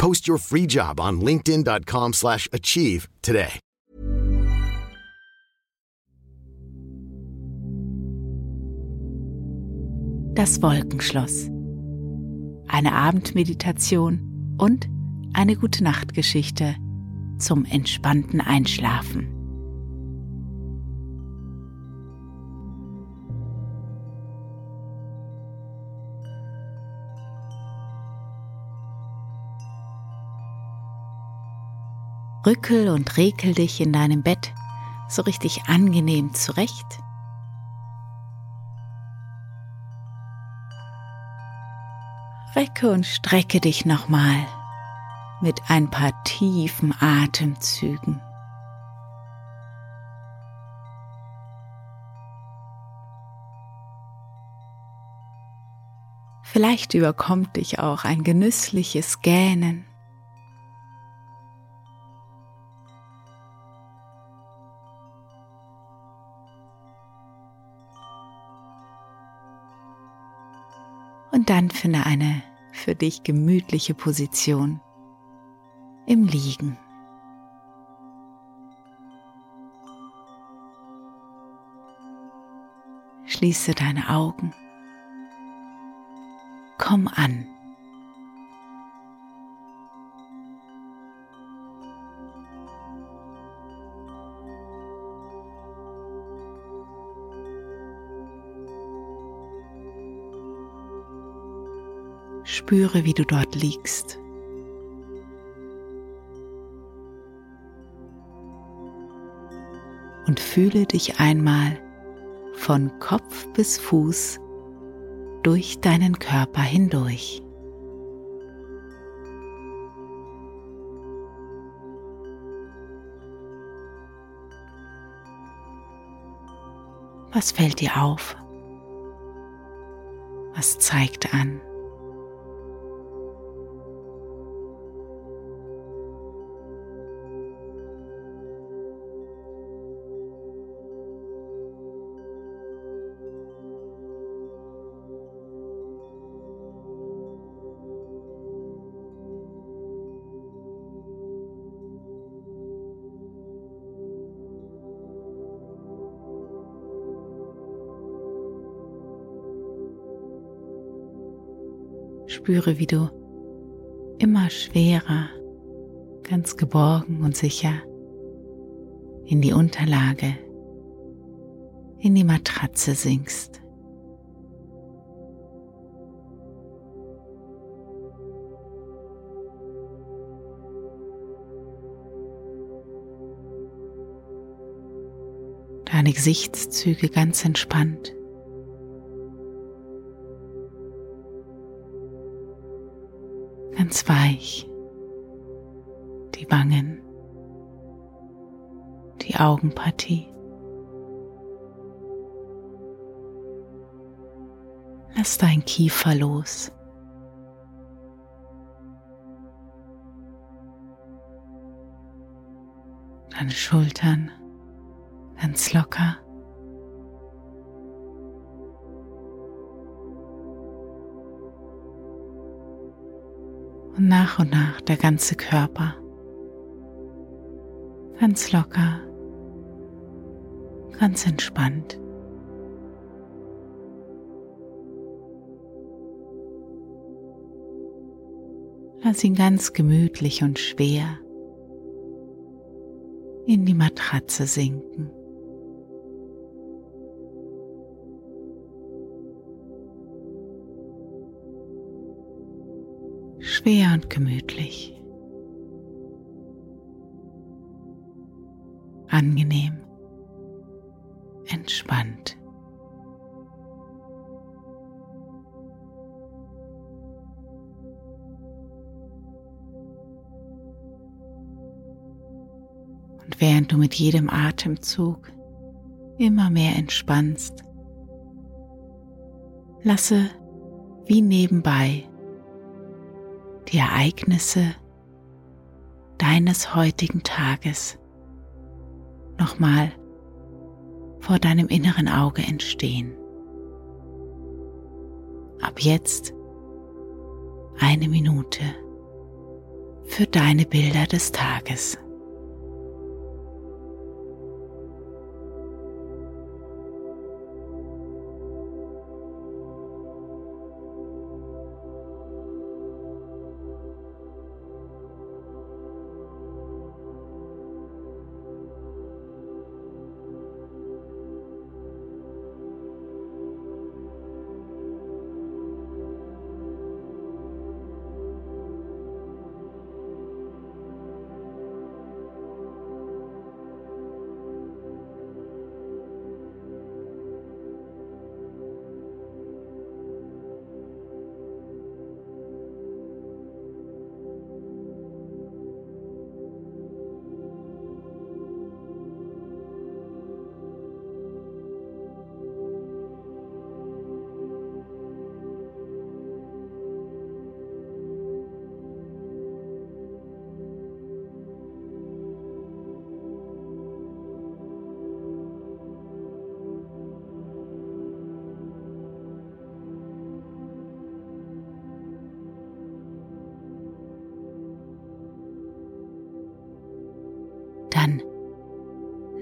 Post your free job on linkedin.com/achieve slash achieve today. Das Wolkenschloss. Eine Abendmeditation und eine gute Nachtgeschichte zum entspannten Einschlafen. Rückel und rekel dich in deinem Bett so richtig angenehm zurecht. Recke und strecke dich nochmal mit ein paar tiefen Atemzügen. Vielleicht überkommt dich auch ein genüssliches Gähnen. Dann finde eine für dich gemütliche Position im Liegen. Schließe deine Augen. Komm an. Spüre, wie du dort liegst. Und fühle dich einmal von Kopf bis Fuß durch deinen Körper hindurch. Was fällt dir auf? Was zeigt an? Spüre, wie du immer schwerer, ganz geborgen und sicher in die Unterlage, in die Matratze sinkst. Deine Gesichtszüge ganz entspannt. Ganz weich, die Wangen, die Augenpartie. Lass dein Kiefer los. Deine Schultern ganz locker. Und nach und nach der ganze Körper. Ganz locker, ganz entspannt. Lass ihn ganz gemütlich und schwer in die Matratze sinken. Schwer und gemütlich. Angenehm. Entspannt. Und während du mit jedem Atemzug immer mehr entspannst, lasse wie nebenbei die Ereignisse deines heutigen Tages nochmal vor deinem inneren Auge entstehen. Ab jetzt eine Minute für deine Bilder des Tages.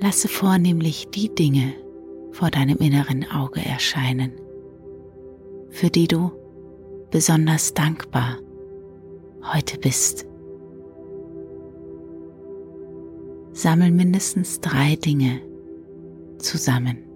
Lasse vornehmlich die Dinge vor deinem inneren Auge erscheinen, für die du besonders dankbar heute bist. Sammel mindestens drei Dinge zusammen.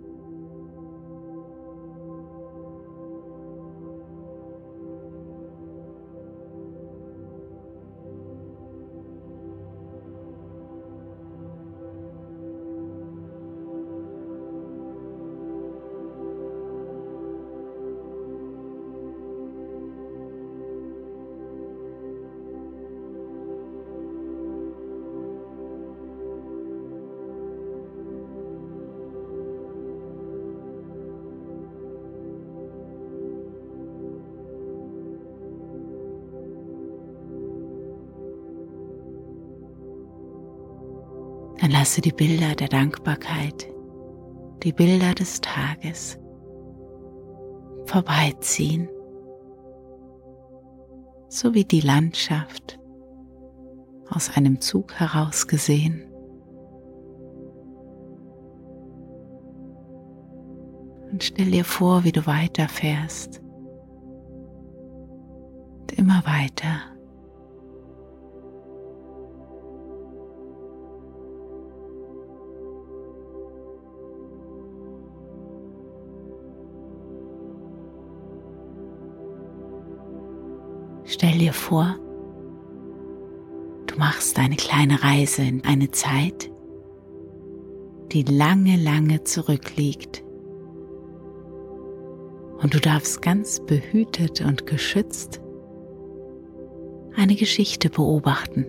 Lasse die Bilder der Dankbarkeit, die Bilder des Tages vorbeiziehen, so wie die Landschaft aus einem Zug heraus gesehen. Und stell dir vor, wie du weiterfährst und immer weiter. Stell dir vor, du machst eine kleine Reise in eine Zeit, die lange, lange zurückliegt. Und du darfst ganz behütet und geschützt eine Geschichte beobachten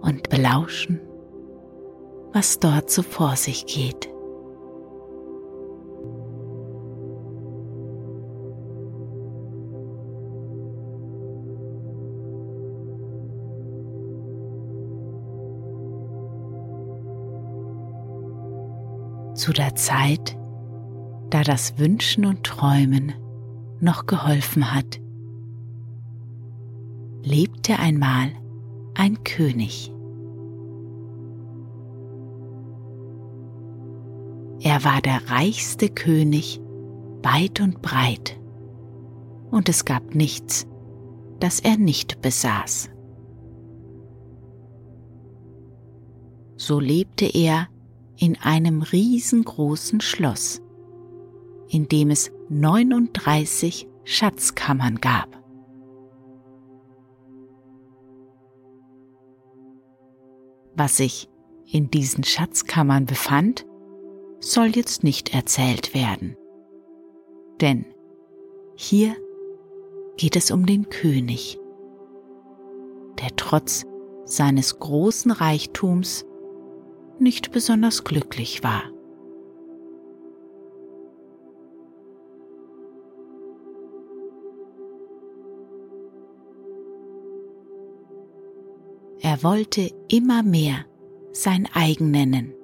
und belauschen, was dort so vor sich geht. Zu der Zeit, da das Wünschen und Träumen noch geholfen hat, lebte einmal ein König. Er war der reichste König weit und breit, und es gab nichts, das er nicht besaß. So lebte er in einem riesengroßen Schloss, in dem es 39 Schatzkammern gab. Was sich in diesen Schatzkammern befand, soll jetzt nicht erzählt werden. Denn hier geht es um den König, der trotz seines großen Reichtums nicht besonders glücklich war. Er wollte immer mehr sein eigen nennen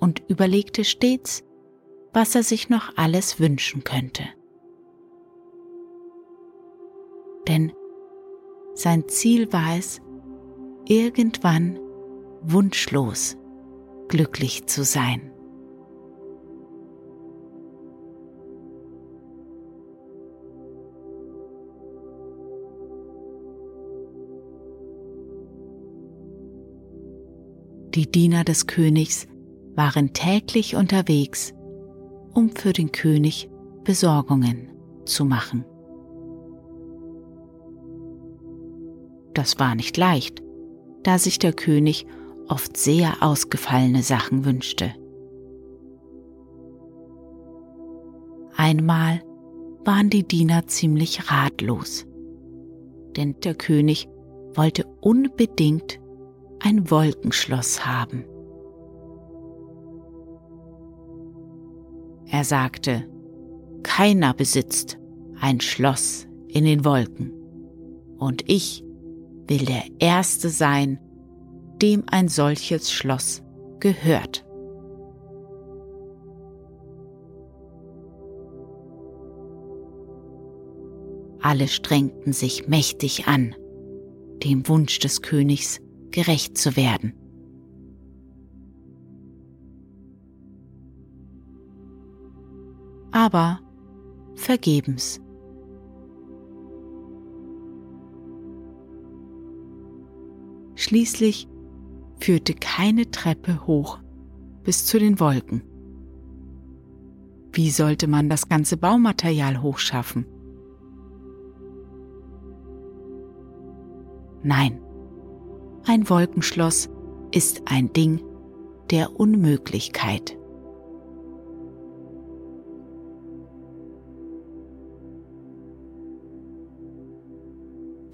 und überlegte stets, was er sich noch alles wünschen könnte. Denn sein Ziel war es, irgendwann wunschlos glücklich zu sein. Die Diener des Königs waren täglich unterwegs, um für den König Besorgungen zu machen. Das war nicht leicht, da sich der König oft sehr ausgefallene Sachen wünschte. Einmal waren die Diener ziemlich ratlos, denn der König wollte unbedingt ein Wolkenschloss haben. Er sagte, keiner besitzt ein Schloss in den Wolken, und ich will der Erste sein, dem ein solches Schloss gehört. Alle strengten sich mächtig an, dem Wunsch des Königs gerecht zu werden. Aber vergebens. Schließlich führte keine Treppe hoch bis zu den Wolken. Wie sollte man das ganze Baumaterial hochschaffen? Nein, ein Wolkenschloss ist ein Ding der Unmöglichkeit.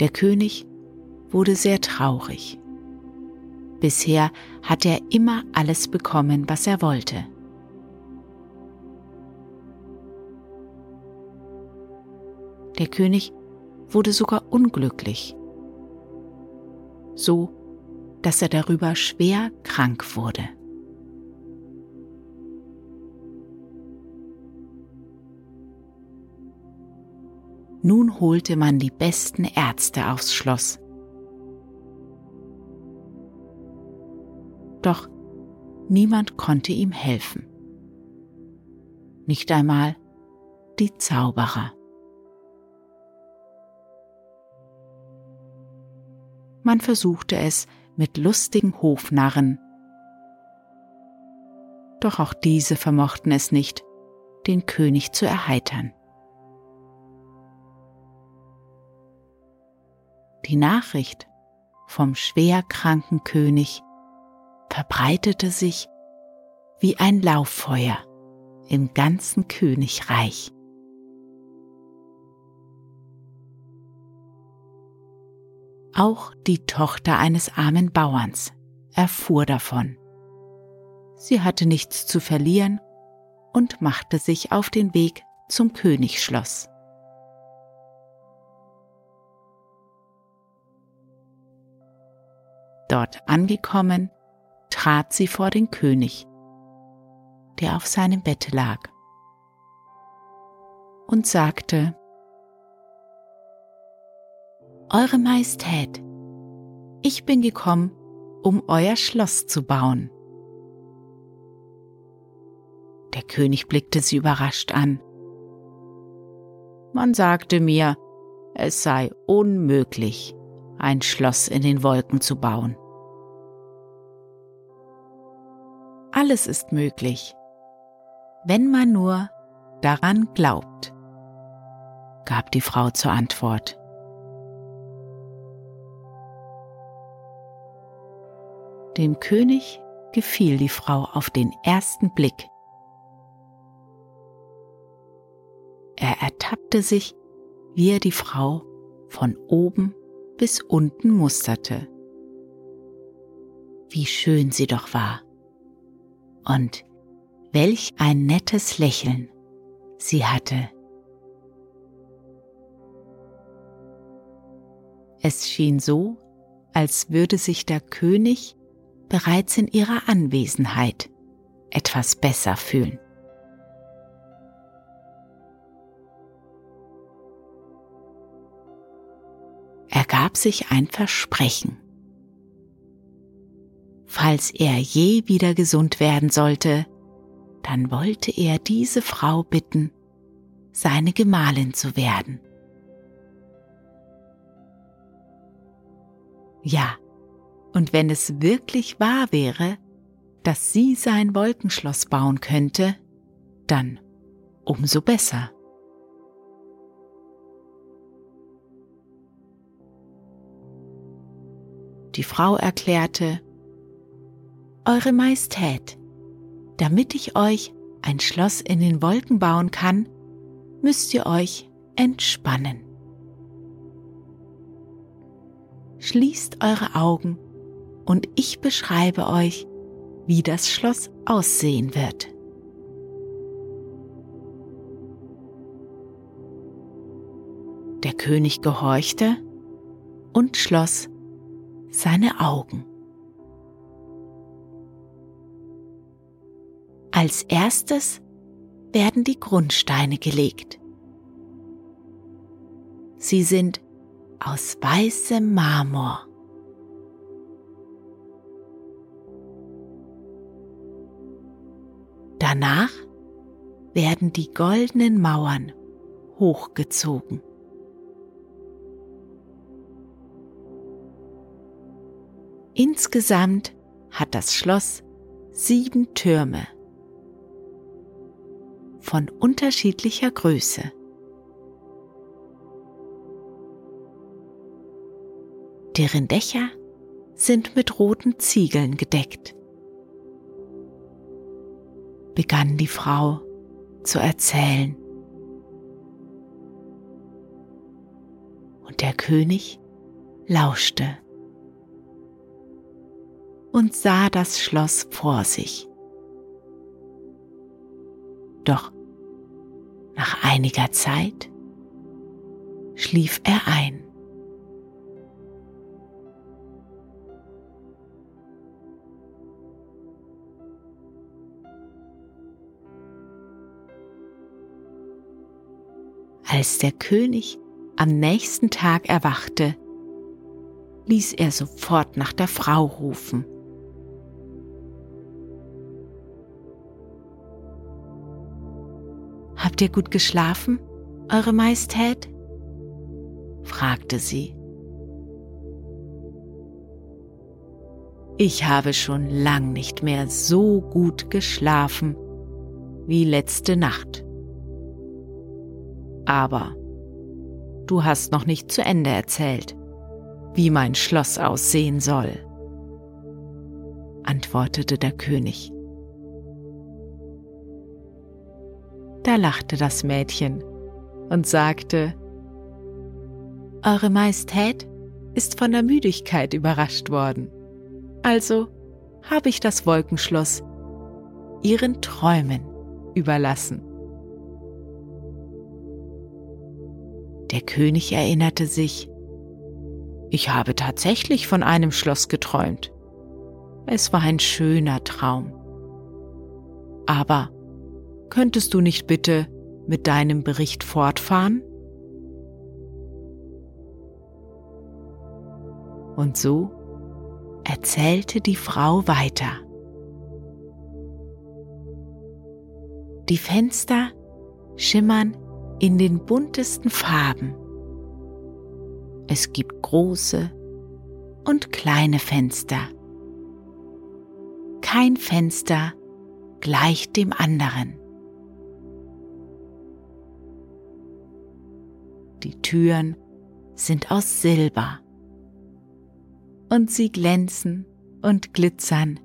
Der König wurde sehr traurig. Bisher hatte er immer alles bekommen, was er wollte. Der König wurde sogar unglücklich, so dass er darüber schwer krank wurde. Nun holte man die besten Ärzte aufs Schloss. Doch niemand konnte ihm helfen. Nicht einmal die Zauberer. Man versuchte es mit lustigen Hofnarren. Doch auch diese vermochten es nicht, den König zu erheitern. Die Nachricht vom schwerkranken König verbreitete sich wie ein Lauffeuer im ganzen Königreich. Auch die Tochter eines armen Bauerns erfuhr davon. Sie hatte nichts zu verlieren und machte sich auf den Weg zum Königsschloss. Dort angekommen, trat sie vor den König, der auf seinem Bette lag, und sagte, Eure Majestät, ich bin gekommen, um euer Schloss zu bauen. Der König blickte sie überrascht an. Man sagte mir, es sei unmöglich, ein Schloss in den Wolken zu bauen. Alles ist möglich, wenn man nur daran glaubt, gab die Frau zur Antwort. Dem König gefiel die Frau auf den ersten Blick. Er ertappte sich, wie er die Frau von oben bis unten musterte. Wie schön sie doch war. Und welch ein nettes Lächeln sie hatte. Es schien so, als würde sich der König bereits in ihrer Anwesenheit etwas besser fühlen. Er gab sich ein Versprechen. Falls er je wieder gesund werden sollte, dann wollte er diese Frau bitten, seine Gemahlin zu werden. Ja, und wenn es wirklich wahr wäre, dass sie sein Wolkenschloss bauen könnte, dann umso besser. Die Frau erklärte, Eure Majestät, damit ich euch ein Schloss in den Wolken bauen kann, müsst ihr euch entspannen. Schließt eure Augen und ich beschreibe euch, wie das Schloss aussehen wird. Der König gehorchte und schloss seine Augen. Als erstes werden die Grundsteine gelegt. Sie sind aus weißem Marmor. Danach werden die goldenen Mauern hochgezogen. Insgesamt hat das Schloss sieben Türme von unterschiedlicher Größe. Deren Dächer sind mit roten Ziegeln gedeckt begann die Frau zu erzählen. Und der König lauschte und sah das Schloss vor sich. Doch nach einiger Zeit schlief er ein. Als der König am nächsten Tag erwachte, ließ er sofort nach der Frau rufen. Ihr gut geschlafen, Eure Majestät? fragte sie. Ich habe schon lang nicht mehr so gut geschlafen wie letzte Nacht. Aber du hast noch nicht zu Ende erzählt, wie mein Schloss aussehen soll, antwortete der König. Da lachte das Mädchen und sagte, Eure Majestät ist von der Müdigkeit überrascht worden. Also habe ich das Wolkenschloss ihren Träumen überlassen. Der König erinnerte sich, ich habe tatsächlich von einem Schloss geträumt. Es war ein schöner Traum. Aber könntest du nicht bitte mit deinem Bericht fortfahren? Und so erzählte die Frau weiter. Die Fenster schimmern in den buntesten Farben. Es gibt große und kleine Fenster. Kein Fenster gleicht dem anderen. Die Türen sind aus Silber und sie glänzen und glitzern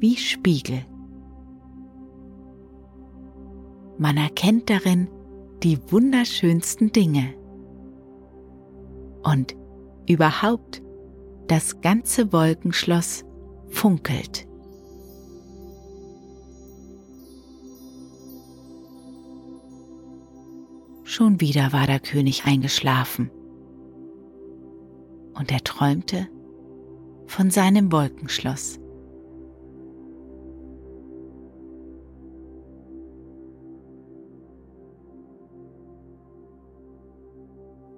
wie Spiegel. Man erkennt darin die wunderschönsten Dinge. Und überhaupt das ganze Wolkenschloss funkelt. Schon wieder war der König eingeschlafen und er träumte von seinem Wolkenschloss.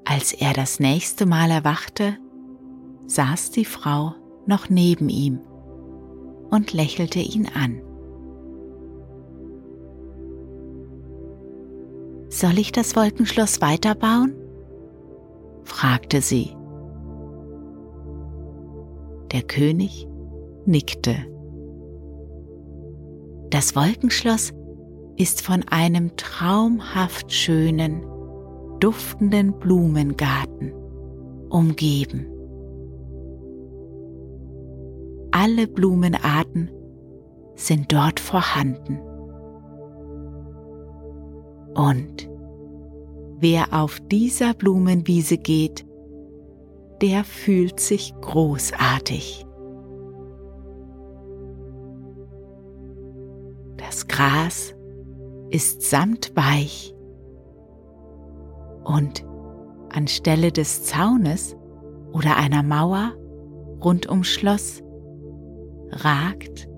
Als er das nächste Mal erwachte, saß die Frau noch neben ihm und lächelte ihn an. Soll ich das Wolkenschloss weiterbauen? fragte sie. Der König nickte. Das Wolkenschloss ist von einem traumhaft schönen, duftenden Blumengarten umgeben. Alle Blumenarten sind dort vorhanden. Und wer auf dieser Blumenwiese geht, der fühlt sich großartig. Das Gras ist samtweich und anstelle des Zaunes oder einer Mauer rund ums Schloss ragt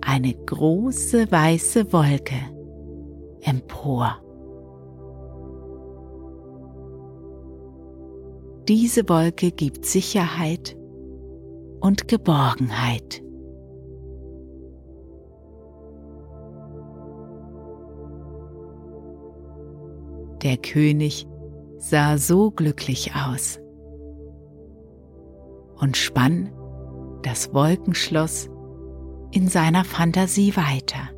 eine große weiße Wolke empor. Diese Wolke gibt Sicherheit und Geborgenheit. Der König sah so glücklich aus und spann das Wolkenschloss in seiner Fantasie weiter.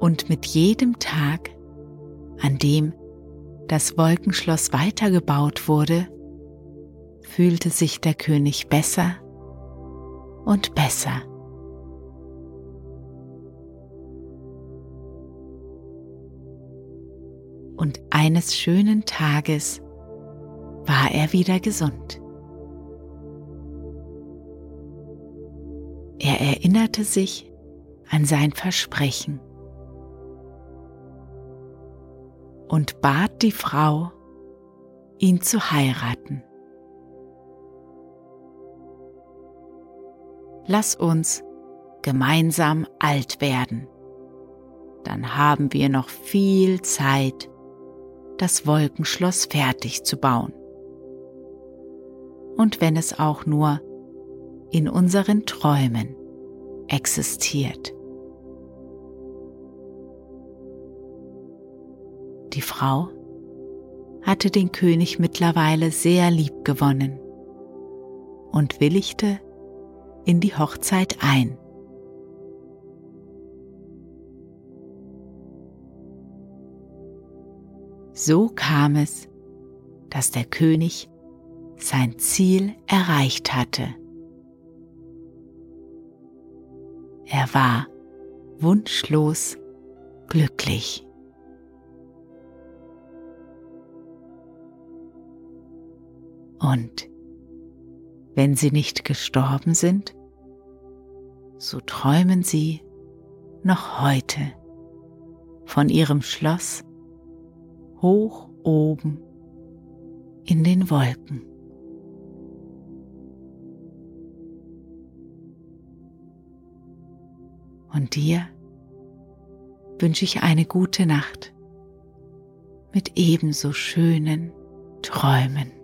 Und mit jedem Tag, an dem das Wolkenschloss weitergebaut wurde, fühlte sich der König besser und besser. und eines schönen Tages war er wieder gesund. Er erinnerte sich an sein Versprechen und bat die Frau, ihn zu heiraten. Lass uns gemeinsam alt werden, dann haben wir noch viel Zeit, das Wolkenschloss fertig zu bauen. Und wenn es auch nur in unseren Träumen existiert. Die Frau hatte den König mittlerweile sehr lieb gewonnen und willigte in die Hochzeit ein. So kam es, dass der König sein Ziel erreicht hatte. Er war wunschlos glücklich. Und wenn sie nicht gestorben sind, so träumen sie noch heute von ihrem Schloss hoch oben in den Wolken. Und dir wünsche ich eine gute Nacht mit ebenso schönen Träumen.